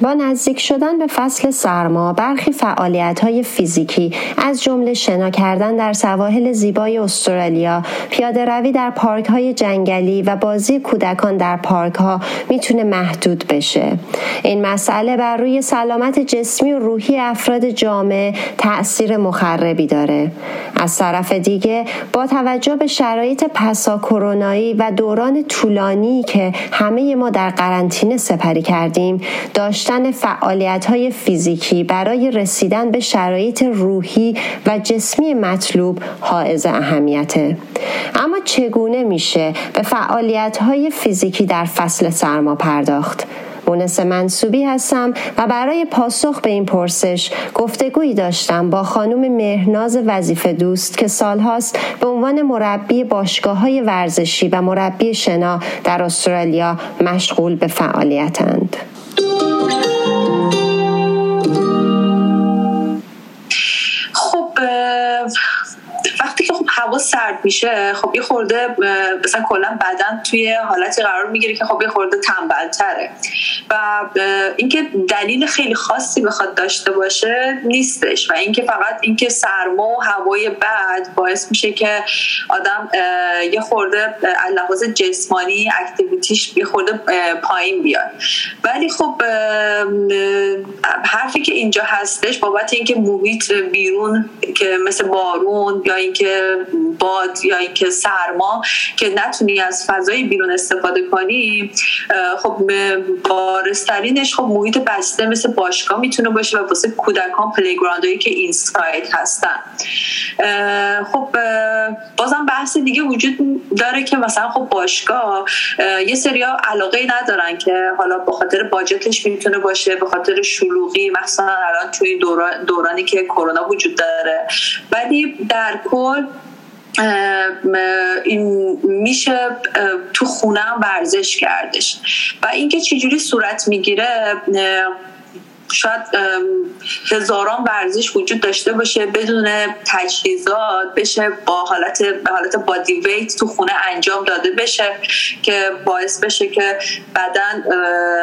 با نزدیک شدن به فصل سرما برخی فعالیت های فیزیکی از جمله شنا کردن در سواحل زیبای استرالیا پیاده روی در پارک های جنگلی و بازی کودکان در پارک ها می‌تونه محدود بشه. این مسئله بر روی سلامت جسمی و روحی افراد جامعه تأثیر مخربی داره. از طرف دیگه با توجه به شرایط پسا کرونایی و دوران طولانی که همه ما در قرنطینه سپری کردیم داشتن داشتن فعالیت های فیزیکی برای رسیدن به شرایط روحی و جسمی مطلوب حائز اهمیته اما چگونه میشه به فعالیت های فیزیکی در فصل سرما پرداخت؟ مونس منصوبی هستم و برای پاسخ به این پرسش گفتگویی داشتم با خانم مهرناز وظیفه دوست که سالهاست به عنوان مربی باشگاه های ورزشی و مربی شنا در استرالیا مشغول به فعالیتند. هوا سرد میشه خب یه خورده مثلا کلا بدن توی حالتی قرار می‌گیره که خب یه خورده تنبل تره و اینکه دلیل خیلی خاصی بخواد داشته باشه نیستش و اینکه فقط اینکه سرما و هوای بد باعث میشه که آدم یه خورده لحاظ جسمانی اکتیویتیش یه خورده پایین بیاد. ولی خب حرفی که اینجا هستش بابت اینکه محیط بیرون که مثل بارون یا اینکه باد یا اینکه سرما که نتونی از فضای بیرون استفاده کنی خب بارسترینش خب محیط بسته مثل باشگاه می‌تونه باشه و واسه کودکان پلیگراندهایی که اینساید هستن. خب بازم بحث دیگه وجود داره که مثلا خب باشگاه یه سریا علاقه ندارن که حالا به خاطر باجتش می‌تونه باشه به خاطر شلوغی مثلا الان توی دورانی که کرونا وجود داره. ولی در کل این میشه تو خونه ورزش کردش. و اینکه چجوری صورت می‌گیره شاید هزاران ورزش وجود داشته باشه بدون تجهیزات بشه با حالت به حالت بادی ویت تو خونه انجام داده بشه که باعث بشه که بدن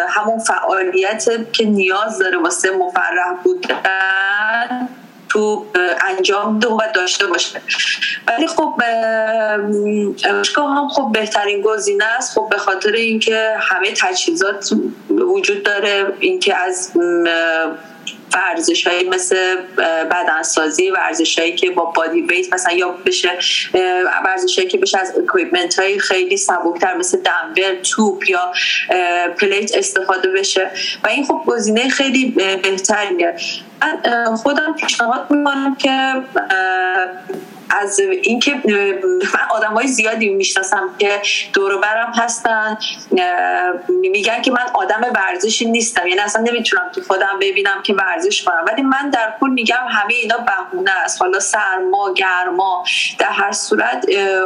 همون فعالیت که نیاز داره واسه مفرح بودن تو انجام ده و داشته باشه. ولی خب باشگاه هم خب بهترین گزینه است. خب به خاطر اینکه همه تجهیزات وجود داره. اینکه از ورزش های مثل بدنسازی ورزش هایی که با بادی ویت مثلا یا بشه ورزش هایی که بشه از اکویپمنت های خیلی سبکتر مثل دمبل توپ یا پلیت استفاده بشه. و این خب گزینه خیلی بهتریه. من خودم پیشنهاد می‌کنم که از اینکه من آدم های زیادی می‌شناسم که دور برم هستن. میگن که من آدم ورزشی نیستم. یعنی اصلا نمی‌تونم تو خودم ببینم که ورزش کنم. ولی من در کل میگم همه اینا بهونه است. حالا سرما گرما در هر صورت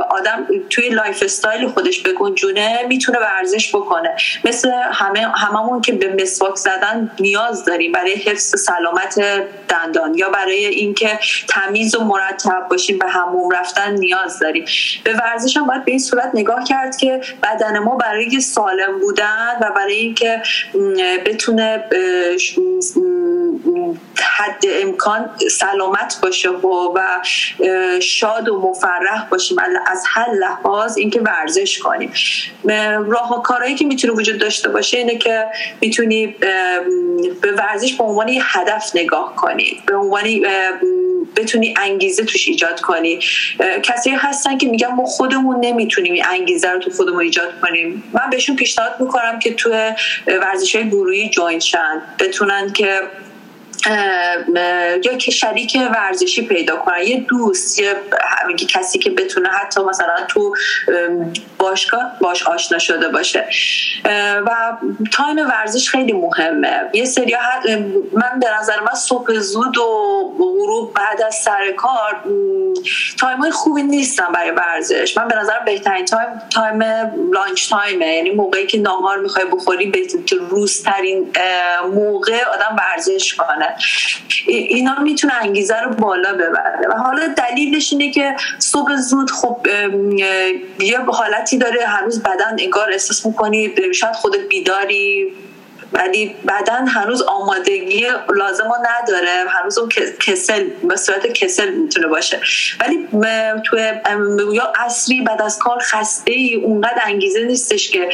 آدم توی lifestyle خودش بگنجونه می‌تونه ورزش بکنه. مثل همه هممون که به مسواک زدن نیاز داریم برای حفظ سلامت دندان یا برای اینکه تمیز و مرتب باشیم. به حموم رفتن نیاز داریم. به ورزش هم باید به این صورت نگاه کرد که بدن ما برای سالم بودن و برای اینکه بتونه حد امکان سلامت باشه و شاد و مفرح باشیم. از هر لحاظ اینکه ورزش کنیم. راه و کارهایی که می‌تونه وجود داشته باشه اینه که می‌تونی به ورزش به عنوان هدف نگاه کنی. به عنوان بتونی انگیزه توش ایجاد کنی. کسی هستن که میگن ما خودمون نمی‌تونیم این انگیزه رو تو خودمون ایجاد کنیم. من بهشون پیشنهاد می‌کنم که تو ورزش های گروهی جوین شن. بتونن که یا که شریک ورزشی پیدا کنن. یه دوست یه کسی که بتونه حتی مثلا تو باشگاه باش آشنا شده باشه. و time ورزش خیلی مهمه. یه سری من به نظر من صبح زود و غروب بعد از سر کار time های خوبی نیستن برای ورزش. من به نظر بهترین time time lunch time ه. یعنی موقعی که ناهار می‌خوای بخوری به روزترین موقع آدم ورزش کنه. اینا می‌تونه انگیزه رو بالا ببره. و حالا دلیلش اینه که صبح زود خب یه حالتی داره. هنوز بدن انگار احساس می‌کنی شاید خودت بیداری. ولی بعدا هنوز آمادگی لازم رو نداره. هنوز اون کسل به صورت کسل می‌تونه باشه. ولی توی یا اصری بعد از کار خسته ای اونقدر انگیزه نیستش که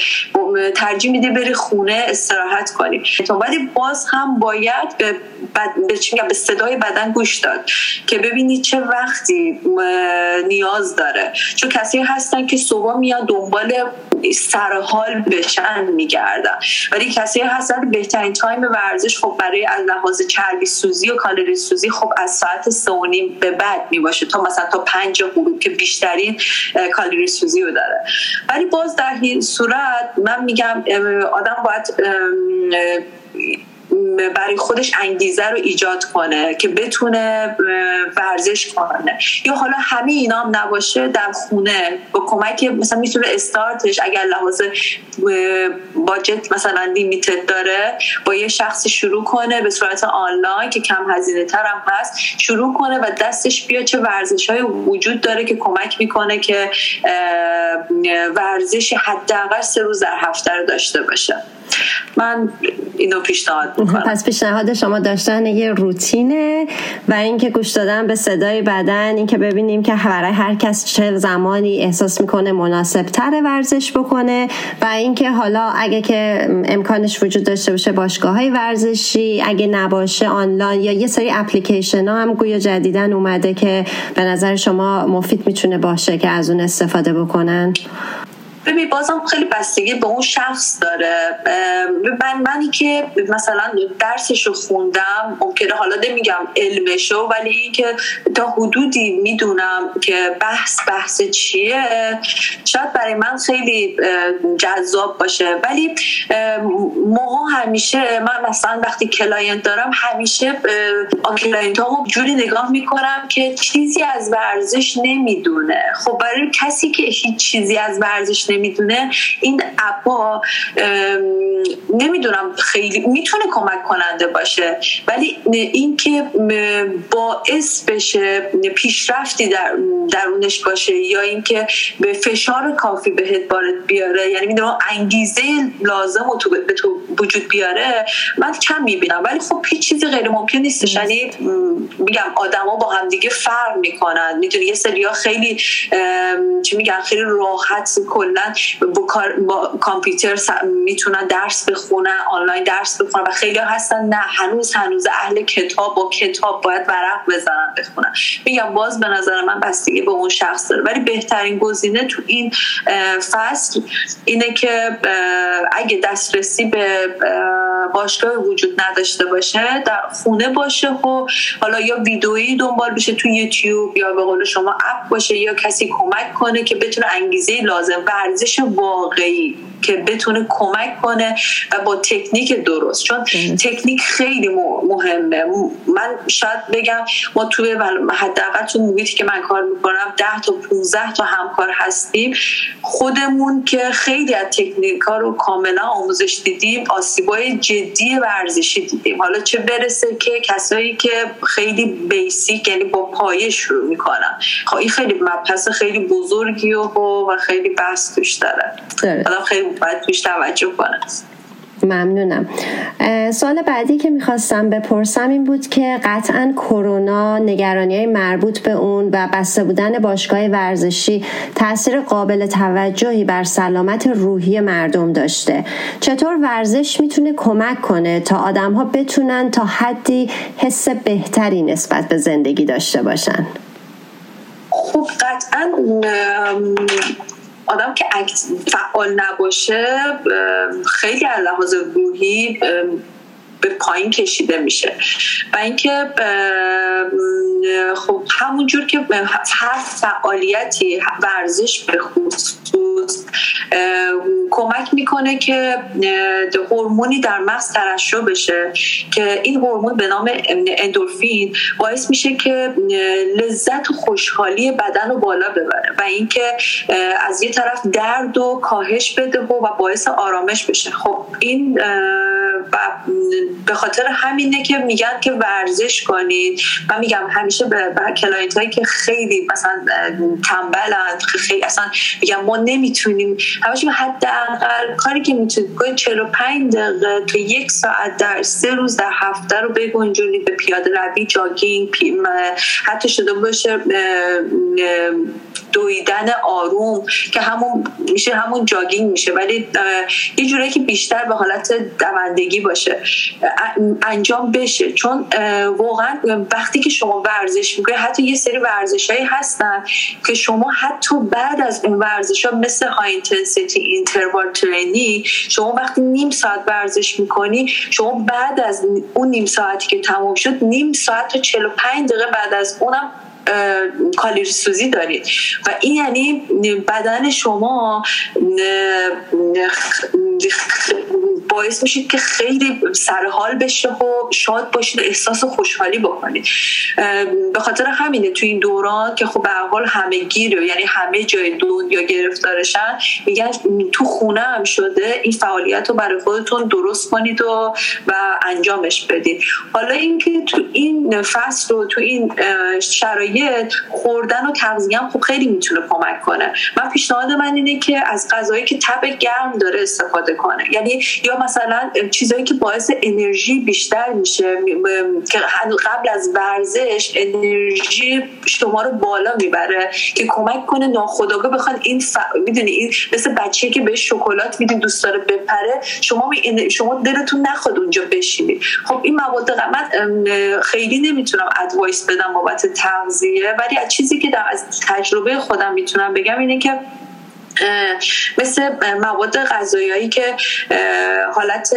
ترجیح میده بری خونه استراحت کنی. ولی باز هم باید به, به, به صدای بدن گوش داد که ببینی چه وقتی نیاز داره. چون کسی هستن که صبح میاد دنبال سرحال بشن میگردن. ولی کسی هستن بهترین time ورزش خب برای از لحاظ چربی سوزی و کالری سوزی خب از ساعت سه و نیم به بعد می‌باشه. تا مثلا تا پنج غروب که بیشترین کالری سوزی رو داره. ولی باز در این صورت من میگم آدم باید برای خودش انگیزه رو ایجاد کنه که بتونه ورزش کنه. یا حالا همه اینا هم نباشه در خونه با کمک مثلا می‌تونه استارتش اگر لحاظ باجت مثلا لیمیتد داره با یه شخصی شروع کنه به صورت آنلاین که کم هزینه تر هم هست شروع کنه و دستش بیا چه ورزش های وجود داره که کمک می‌کنه که ورزش حداقل سه روز در هفته رو داشته باشه. من اینو پیشنهاد می‌کنم. پس پیشنهاد شما داشتن یه روتینه و اینکه گوش دادن به صدای بدن اینکه ببینیم که برای هر کس چه زمانی احساس می‌کنه مناسب تر ورزش بکنه و اینکه حالا اگه که امکانش وجود داشته باشه باشگاه های ورزشی اگه نباشه آنلاین یا یه سری اپلیکیشن ها هم گویا جدیدن اومده که به نظر شما مفید می‌تونه باشه که از اون استفاده بکنن؟ ببین بازم خیلی بستگی به اون شخص داره. من منی که مثلا درسش رو خوندم ممکنه حالا نمیگم علمشو ولی اینکه تا حدودی می‌دونم که بحث بحث چیه شاید برای من خیلی جذاب باشه. ولی موقع همیشه من مثلا وقتی client دارم همیشه client ها جوری نگاه می‌کنم که چیزی از ورزش نمی‌دونه. خب برای کسی که هیچ چیزی از ورزش نمی‌دونه. این app ا نمی‌دونم خیلی می‌تونه کمک کننده باشه ولی اینکه باعث بشه پیشرفتی در درونش باشه یا اینکه به فشار کافی بهت وارد بیاره یعنی می‌دونم انگیزه لازم رو تو به تو وجود بیاره من کم می‌بینم. ولی خب هیچ چیزی غیر ممکن نیستش. یعنی میگم آدما با هم دیگه فرق می‌کنن. می‌دونی یه سریا خیلی چی میگن خیلی راحت کلا با, با کامپیوتر می‌تونن درس بخونن آنلاین درس بخونن و خیلی هستن نه هنوز هنوز اهل کتاب با کتاب باید ورق بزنن بخونن. میگم باز به نظر من بستگی به اون شخص داره. ولی بهترین گزینه تو این فصل اینه که اگه دسترسی به باشگاه وجود نداشته باشه در خونه باشه و حالا یا ویدئویی دنبال بشه تو یوتیوب یا به قول شما اپ باشه یا کسی کمک کنه که بتونه انگیزه لازم ورزش واقعی. که بتونه کمک کنه و با تکنیک درست. چون تکنیک خیلی مهمه. من شاید بگم ما توی حداقل تو محیطی که من کار می‌کنم 10 تا 15 تا همکار هستیم. خودمون که خیلی از تکنیک ها رو کاملا آموزش دیدیم آسیبای جدی ورزشی دیدیم. حالا چه برسه که کسایی که خیلی بیسیک یعنی با پایه شروع می‌کنن. خب این خیلی مبحث خیلی بزرگی و, و خیلی بحث توش داره. آدم خیلی باید توش توجه کنه ممنونم. سال بعدی که می‌خواستم بپرسم این بود که قطعا کرونا نگرانی های مربوط به اون و بسته بودن باشگاه ورزشی تاثیر قابل توجهی بر سلامت روحی مردم داشته. چطور ورزش می‌تونه کمک کنه تا آدم ها بتونن تا حدی حس بهتری نسبت به زندگی داشته باشن؟ خب قطعا آدم که فعال نباشه خیلی از لحاظ روحی به پایین کشیده میشه. و اینکه خب همونجور که هر فعالیتی ورزش به خصوص کمک می‌کنه که هورمونی در مغز ترشح بشه که این هورمون به نام اندورفین باعث میشه که لذت و خوشحالی بدن رو بالا ببره و اینکه از یه طرف درد و کاهش بده و باعث آرامش بشه. خب این به خاطر همینه که میگن که ورزش کنید. من میگم همیشه به client هایی که خیلی مثلا تنبلن خیلی اصلا میگم ما نمی‌تونیم. همیشه حداقل کاری که می‌تونید کنید 45 دقیقه تا یک ساعت در سه روز در هفته رو بگنجونید به پیاده روی jogging حتی شده باشه دویدن آروم که همون میشه همون jogging میشه. ولی یه جوری که بیشتر به حالت دوندگی باشه انجام بشه. چون واقعا وقتی که شما ورزش می‌کنید حتی یه سری ورزش هایی هستن که شما حتی بعد از اون ورزش ها مثل high intensity interval training شما وقتی نیم ساعت ورزش می‌کنی شما بعد از اون نیم ساعتی که تموم شد نیم ساعت تا 45 دقیقه بعد از اونم کالری سوزی دارید. و این یعنی بدن شما باعث میشید که خیلی سرحال بشه و شاد باشید و احساس خوشحالی بکنید. به خاطر همینه تو این دوران که خب به حال همه گیره یعنی همه جای دنیا گرفتارشن میگن تو خونه هم شده این فعالیت رو برای خودتون درست کنید و و انجامش بدید. حالا اینکه تو این فصل و تو این شرایط خوردن و تغذیه هم خب خیلی می‌تونه کمک کنه. من پیشنهاد من اینه که از غذایی که تب گرم داره استفاده کنه. یعنی یا مثلا چیزایی که باعث انرژی بیشتر میشه که قبل از ورزش انرژی شما رو بالا می‌بره که کمک کنه ناخودآگاه بخوان این ف... می‌دونی این مثل بچه که به شکلات میدین دوست داره بپره شما می... شما دلتون نخواد اونجا بشینید خب این مواد من خیلی نمی‌تونم ادوایس بدم بابت تغذیه ولی از چیزی که در از تجربه خودم می‌تونم بگم اینه که مثل مواد غذایی که حالت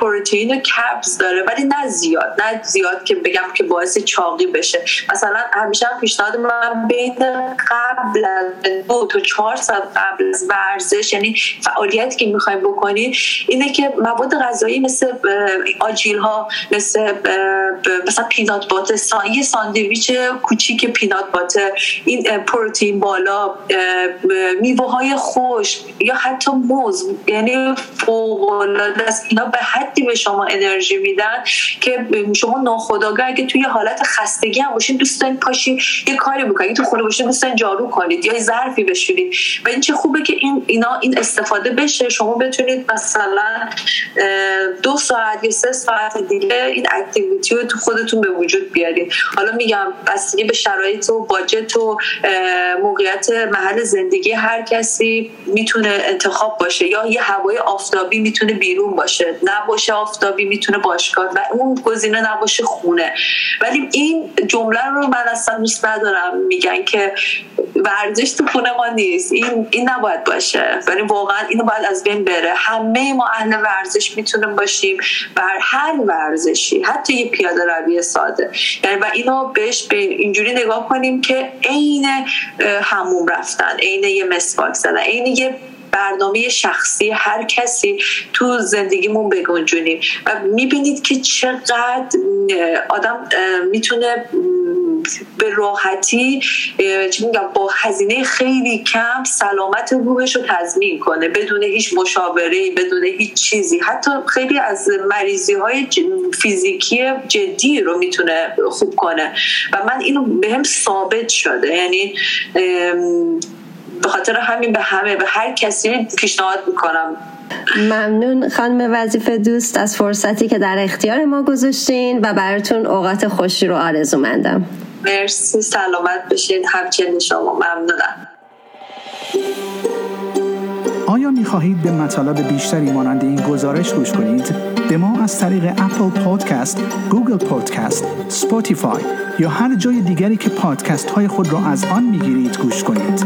پروتئین و کبز داره ولی نه زیاد نه زیاد که بگم که باعث چاقی بشه. مثلا همیشه هم پیشنهاد من بین قبل دو تا چهار ساعت قبل از ورزش یعنی فعالیتی که می‌خوایم بکنید اینه که مواد غذایی مثل آجیل ها مثل مثلا پینات باتر یه ساندویچ کوچیک پینات باتر این پروتئین بالا میوه های خوش یا حتی موز یعنی فوق العاده است. اینا به حدی به شما انرژی میدن که شما ناخودآگاه اگه توی حالت خستگی هم باشین دوست دارین پاشین یه کاری بکنید تو خونه باشین دوست جارو کنید یا ظرفی بشورید. و این چه خوبه که این اینا این استفاده بشه. شما بتونید مثلا دو ساعت یا سه ساعت دیگه این اکتیویتی رو تو خودتون به وجود بیارید حالا میگم بستگی به شرایط و باجت و موقعیت محل زندگی هر کسی. می‌تونه انتخاب باشه یا یه هوای آفتابی می‌تونه بیرون باشه نباشه آفتابی می‌تونه باشگاه و اون گزینه نباشه خونه. ولی این جمله رو من اصلا دوست ندارم میگن که ورزش تو خونه ما نیست. این این نباید باشه. یعنی واقعا اینو باید از بین بره. همه ما اهل ورزش می‌تونیم باشیم بر هر ورزشی حتی یه پیاده روی ساده. یعنی و اینو بهش به اینجوری نگاه کنیم که عین هموم رفتن عین یه مسواک زدن عین یه برنامه شخصی هر کسی تو زندگیمون بگنجونیم. و می‌بینید که چقدر آدم می‌تونه به راحتی با هزینه خیلی کم سلامت روحش رو تضمین کنه. بدون هیچ مشاوره بدون هیچ چیزی. حتی خیلی از مریضی های فیزیکی جدی رو می‌تونه خوب کنه. و من اینو به هم ثابت شده. یعنی به خاطر همین به همه به هر کسی پیشنهاد می‌کنم ممنون خانم وظیفه دوست از فرصتی که در اختیار ما گذاشتین و براتون اوقات خوشی رو آرزو مندم مرسی سلامت بشین همچنین شما ممنونم آیا می خواهید به مطالب بیشتری مانند این گزارش گوش کنید؟ به ما از طریق Apple Podcast، Google Podcast، Spotify یا هر جای دیگری که پادکست های خود را از آن می گیرید گوش کنید.